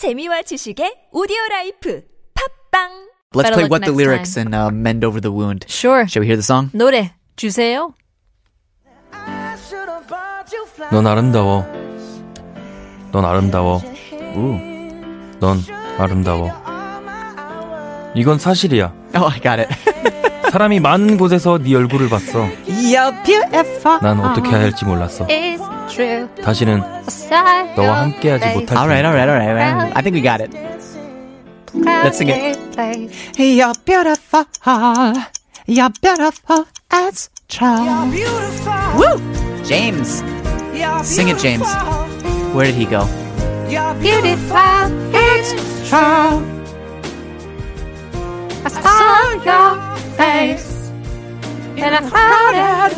재미와 지식의 오디오 라이프 팝빵 Let's Better play What the Lyrics time. and uh, Mend Over the Wound. Sure. Shall we hear the song? 노래 주세요. 넌 아름다워. 넌 아름다워. Ooh. 넌 아름다워. 이건 사실이야. Oh, I got it. 사람이 많은 곳에서 네 얼굴을 봤어. You're beautiful. 난 어떻게 해야 할지 몰랐어. It's. 다시는 너와 함께하지 못할 All right, 테니까. all right, all right, all right. I think we got it. Let's sing it. You're beautiful. You're beautiful as child. Woo! James. Sing it, James. Where did he go? Beautiful. It's Child. I saw your face in a crowded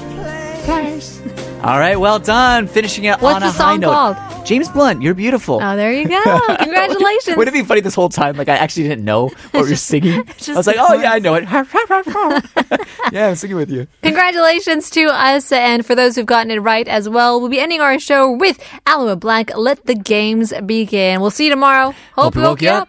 place. All right, well done. Finishing it What's on the a high song note. called? James Blunt, you're beautiful. Oh, there you go. Congratulations. Would it be funny this whole time? Like I actually didn't know what you're singing. I was like, oh yeah, I know it. yeah, I'm singing with you. Congratulations to us and for those who've gotten it right as well. We'll be ending our show with Aloe Blacc. Let the games begin. We'll see you tomorrow. Hope, we woke you up.